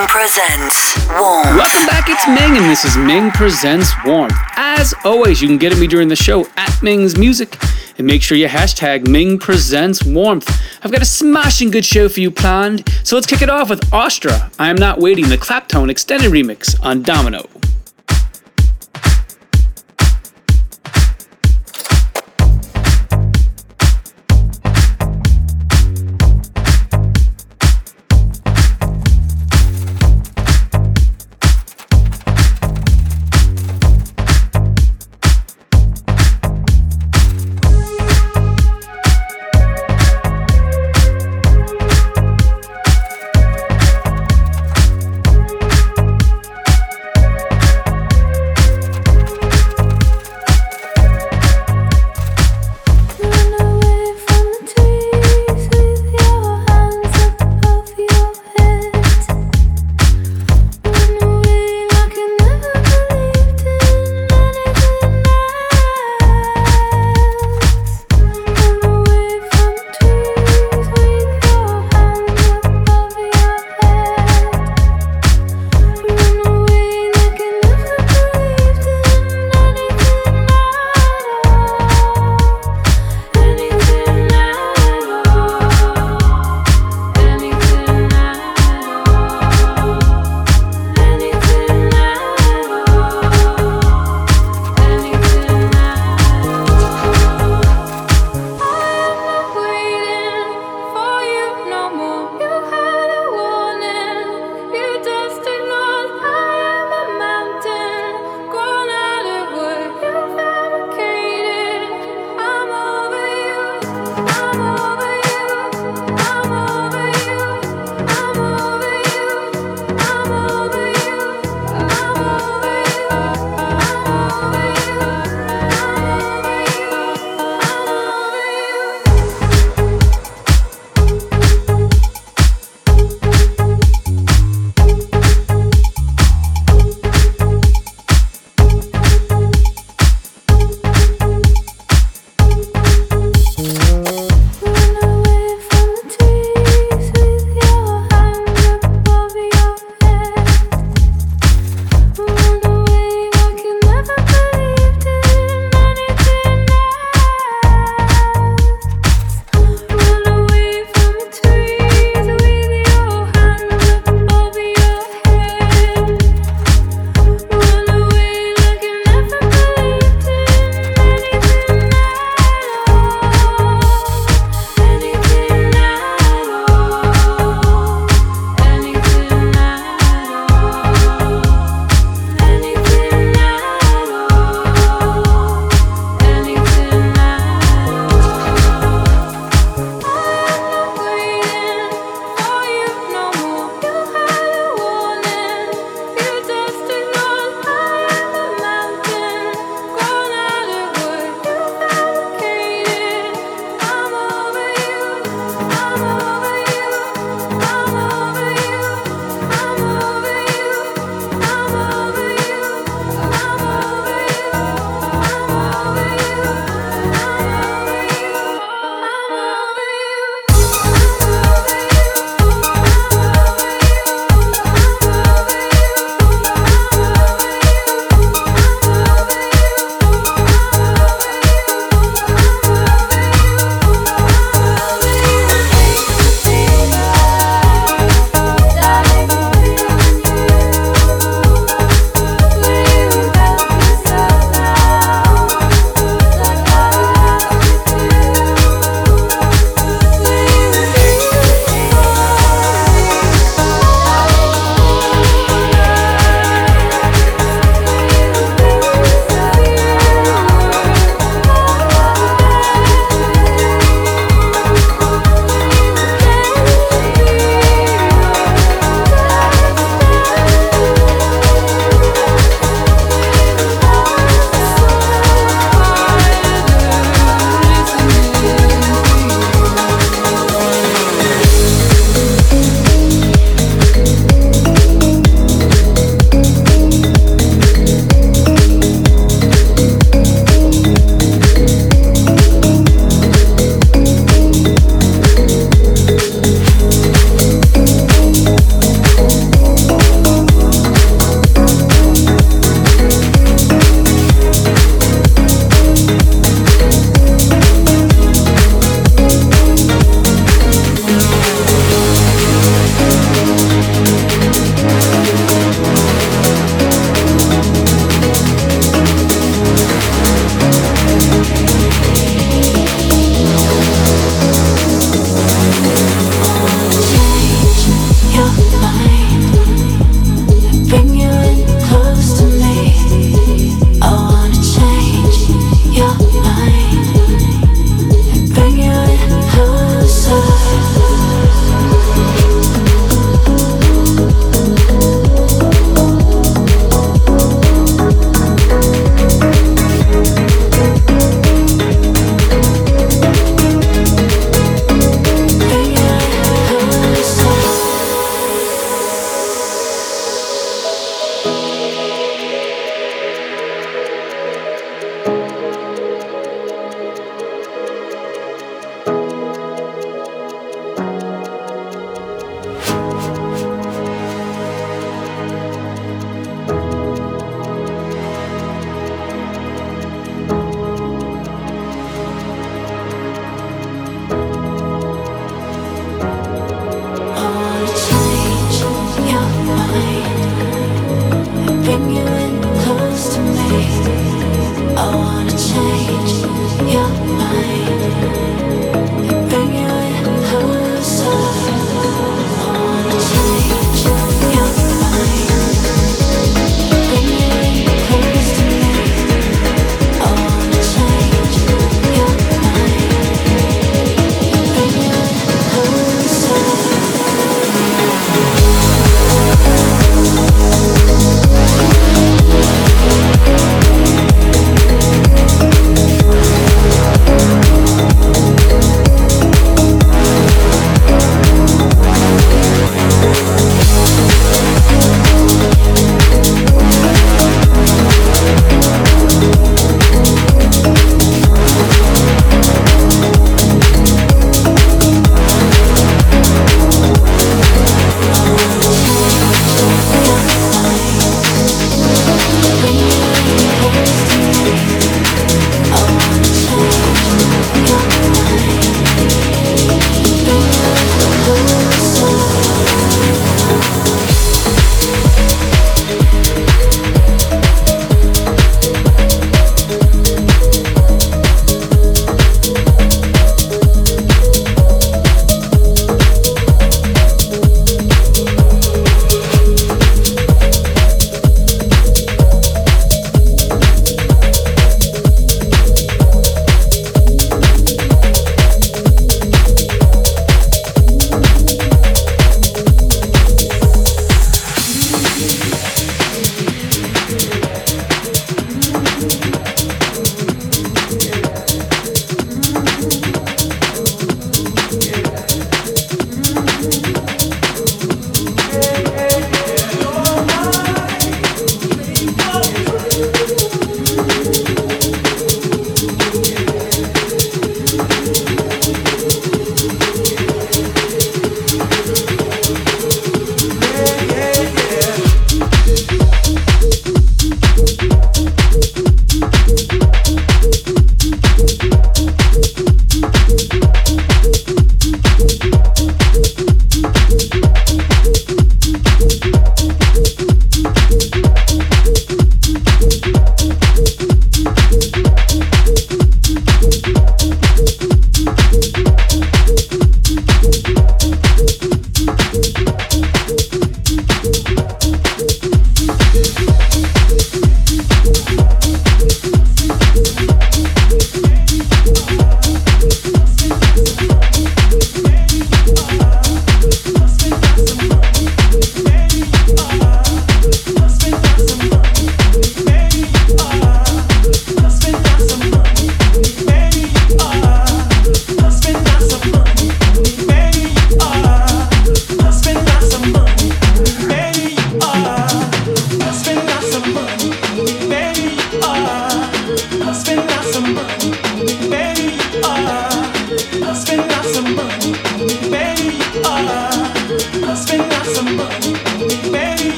Ming presents Warmth. Welcome back, it's Ming, and this is Ming Presents Warmth. As always, you can get at me during the show at Ming's Music, and make sure you hashtag Ming Presents Warmth. I've got a smashing good show for you planned, so let's kick it off with Astra. I Am Not Waiting, the Claptone extended remix on Domino.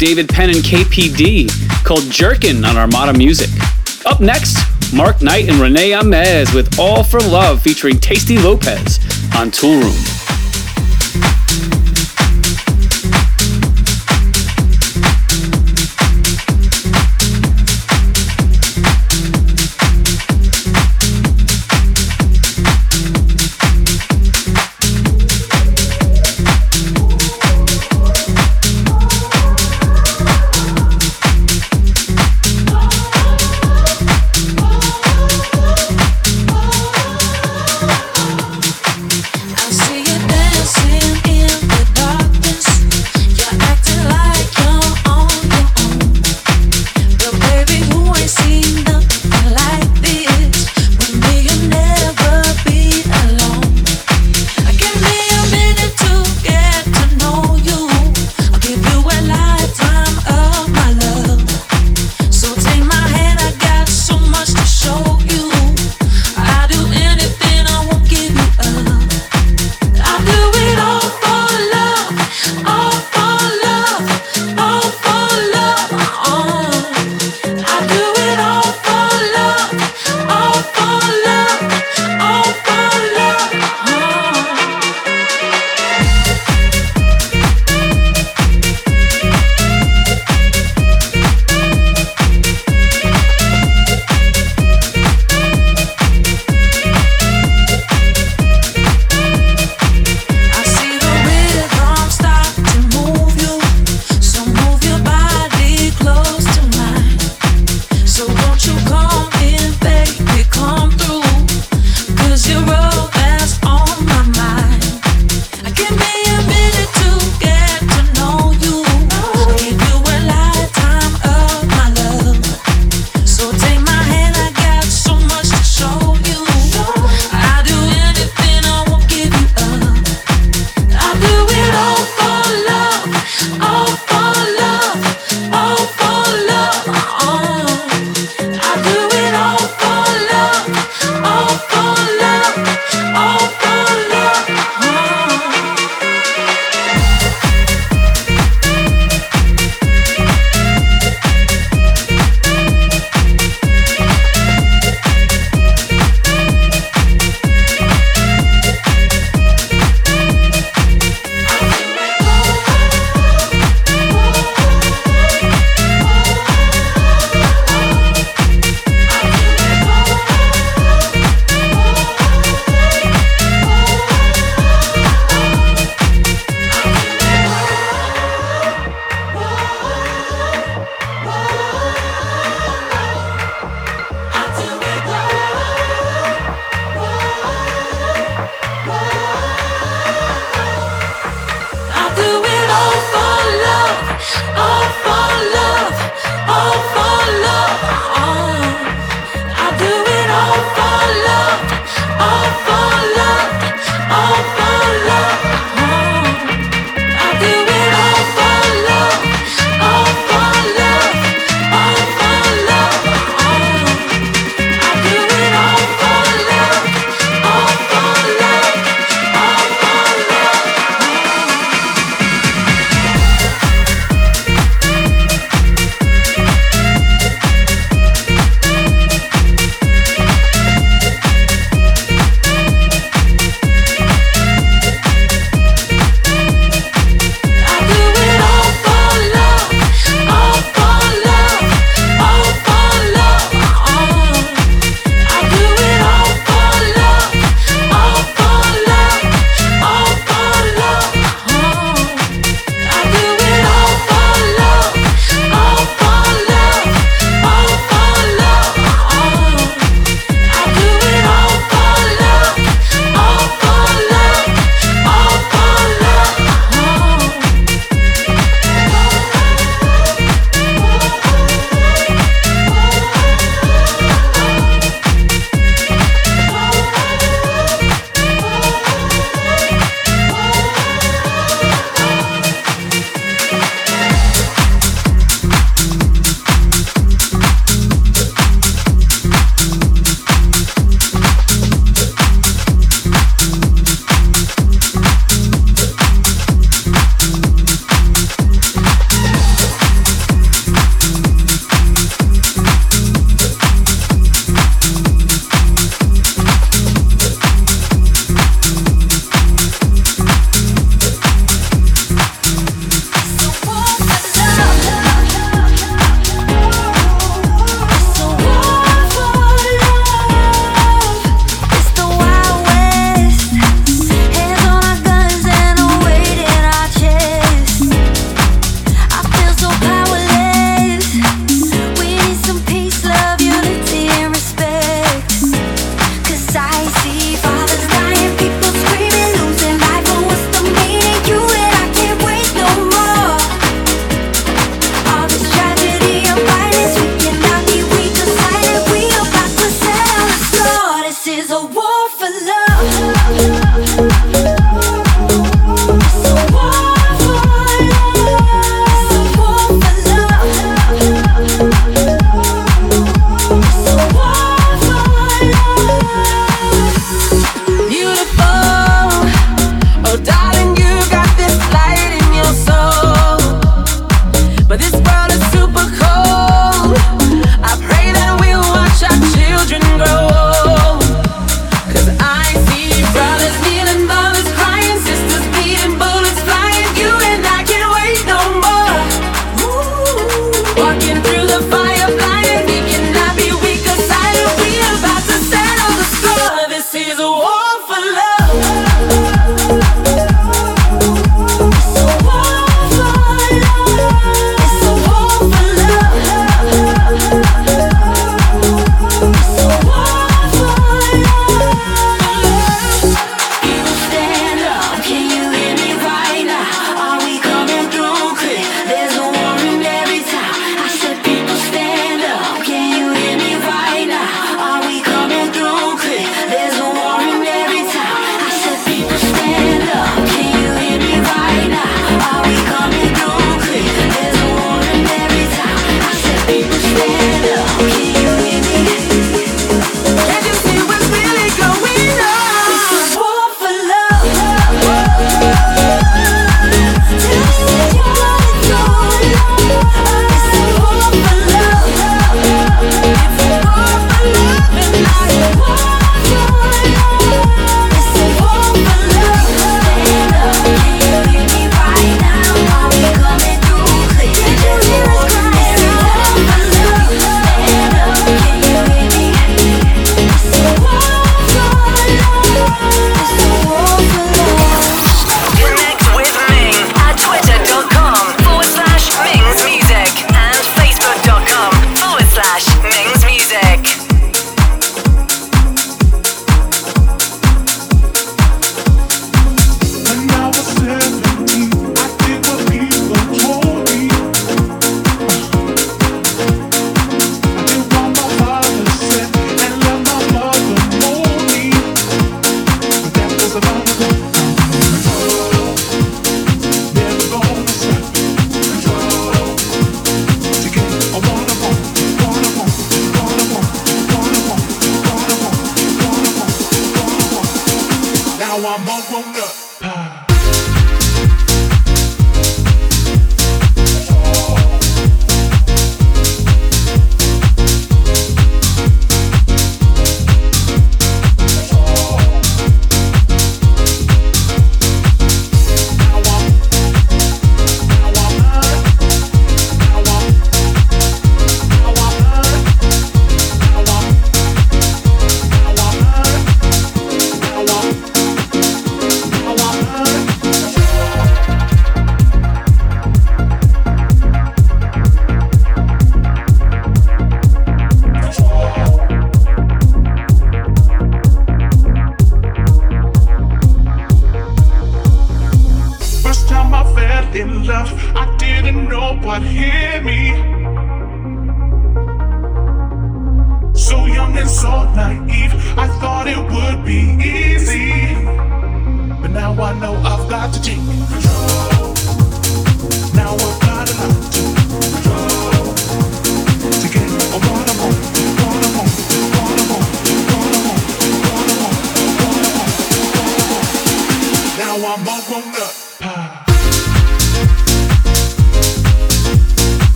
David Penn and KPD called Jerkin on Armada Music. Up next, Mark Knight and René Amesz with All for Love featuring Tasty Lopez on Toolroom. I I won't grown up.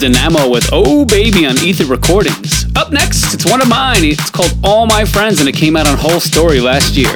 Dynamo with Oh Baby on Ether Recordings. Up next, it's one of mine. It's called All My Friends and it came out on Whole Story last year.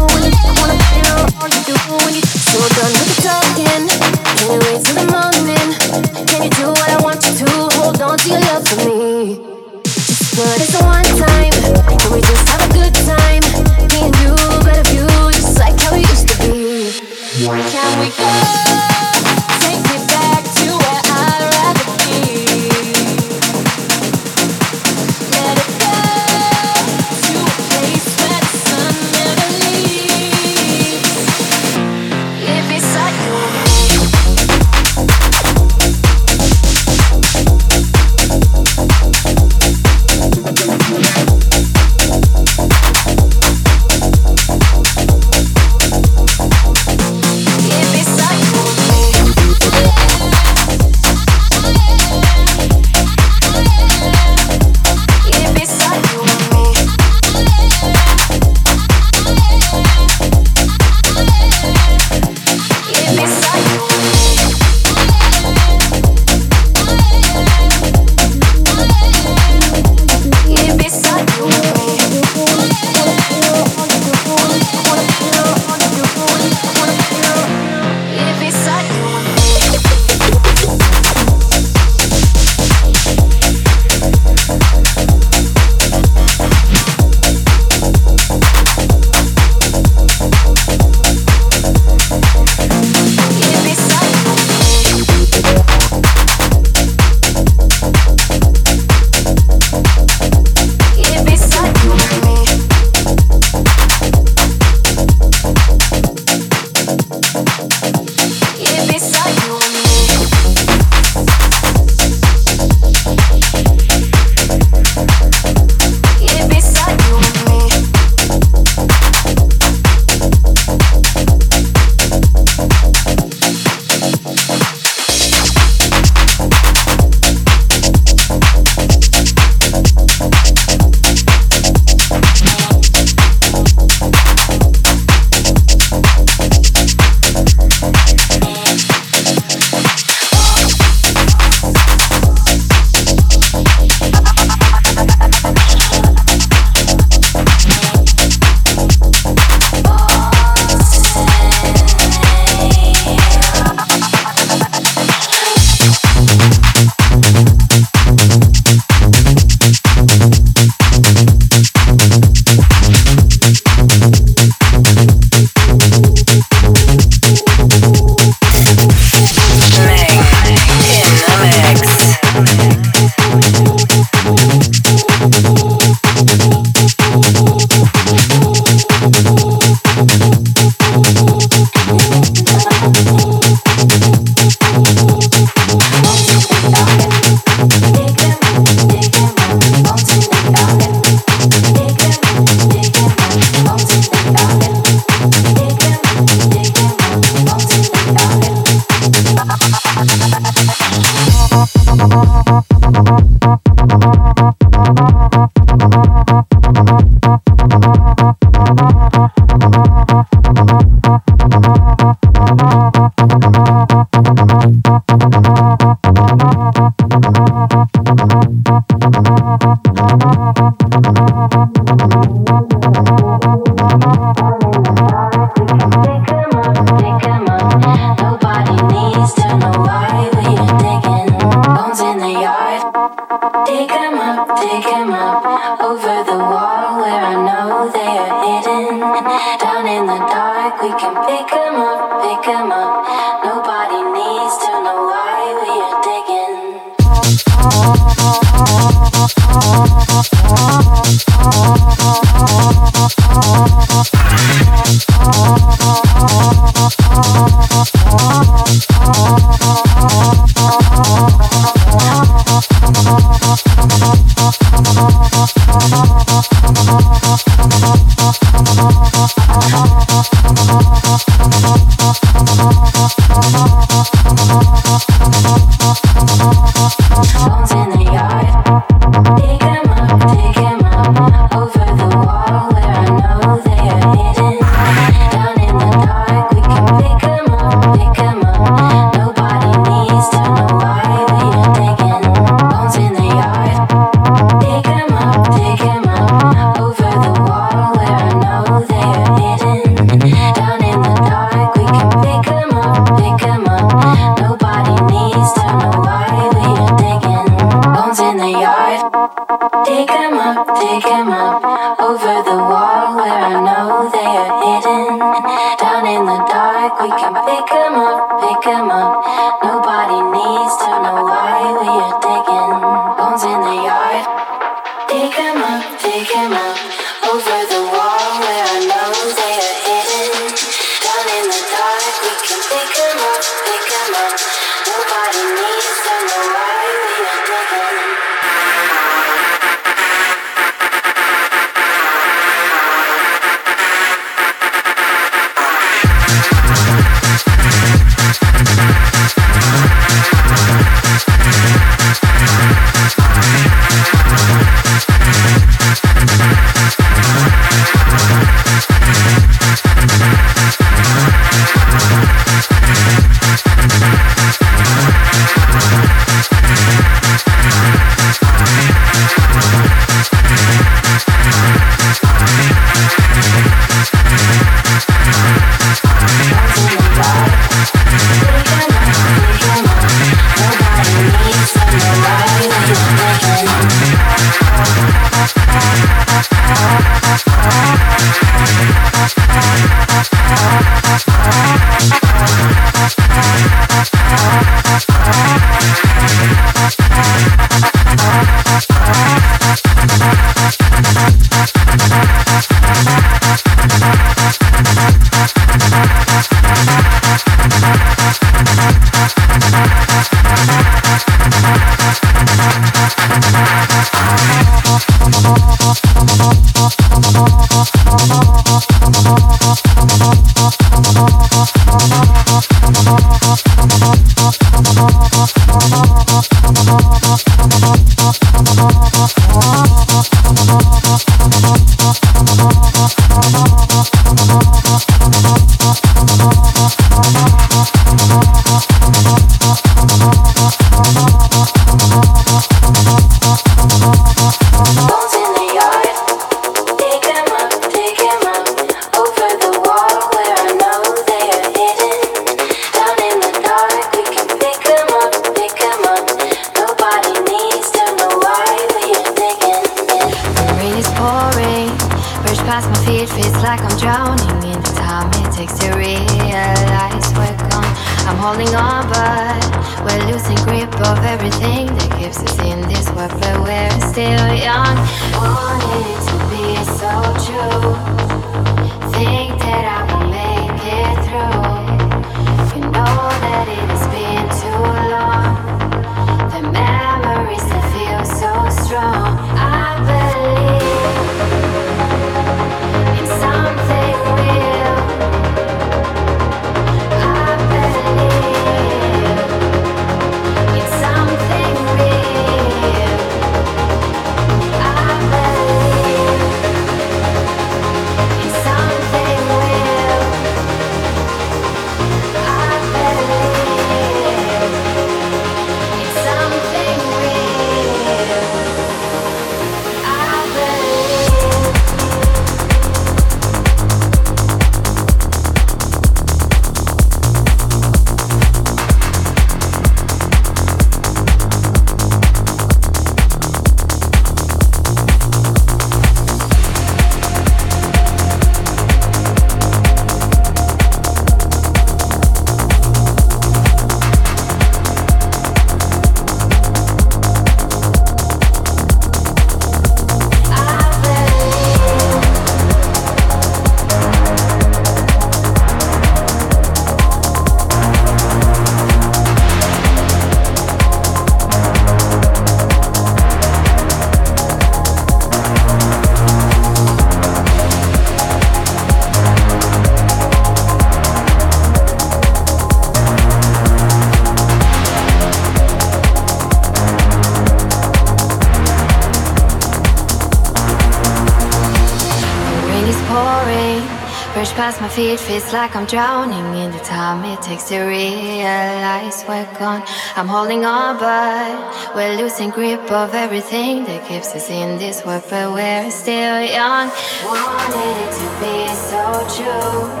Feet, feels like I'm drowning in the time it takes to realize we're gone. I'm holding on, but we're losing grip of everything that keeps us in this world, but we're still young. Wanted it to be so true.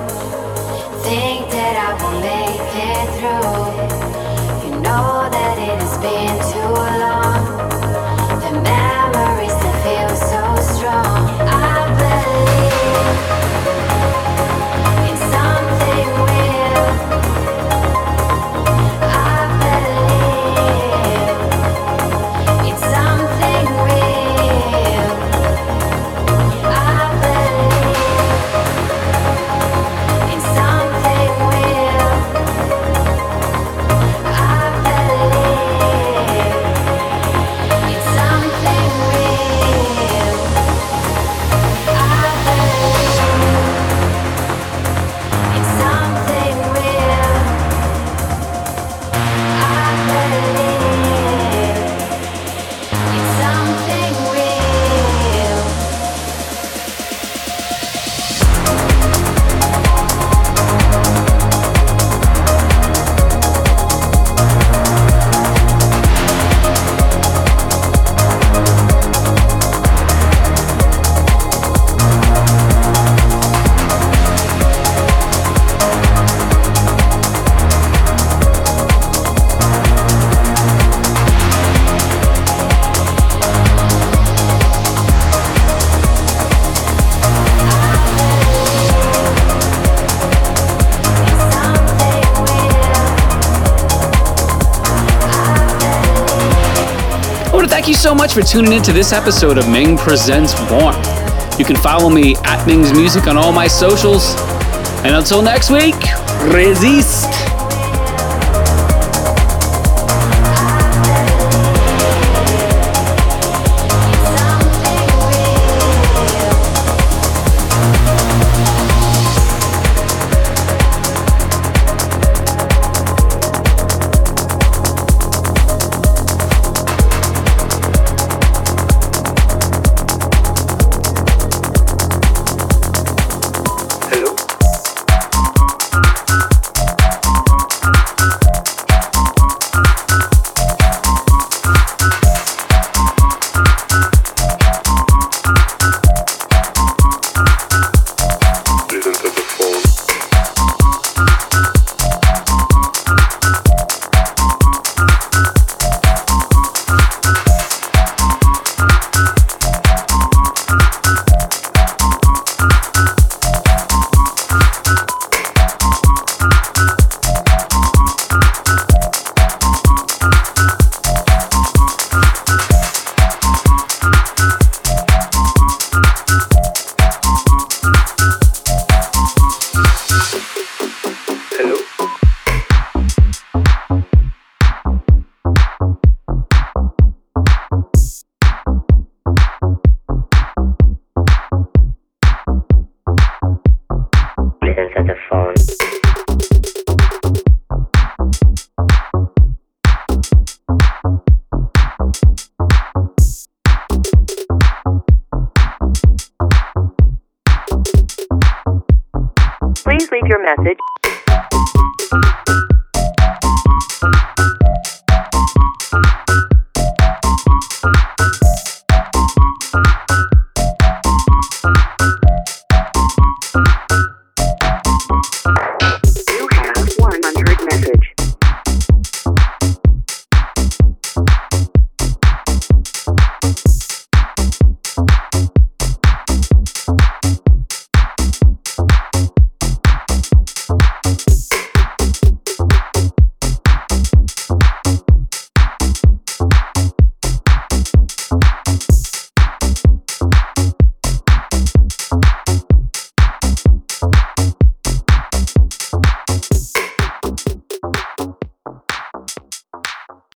Much for tuning in to this episode of Ming Presents Warmth. You can follow me at Ming's Music on all my socials. And until next week, resist.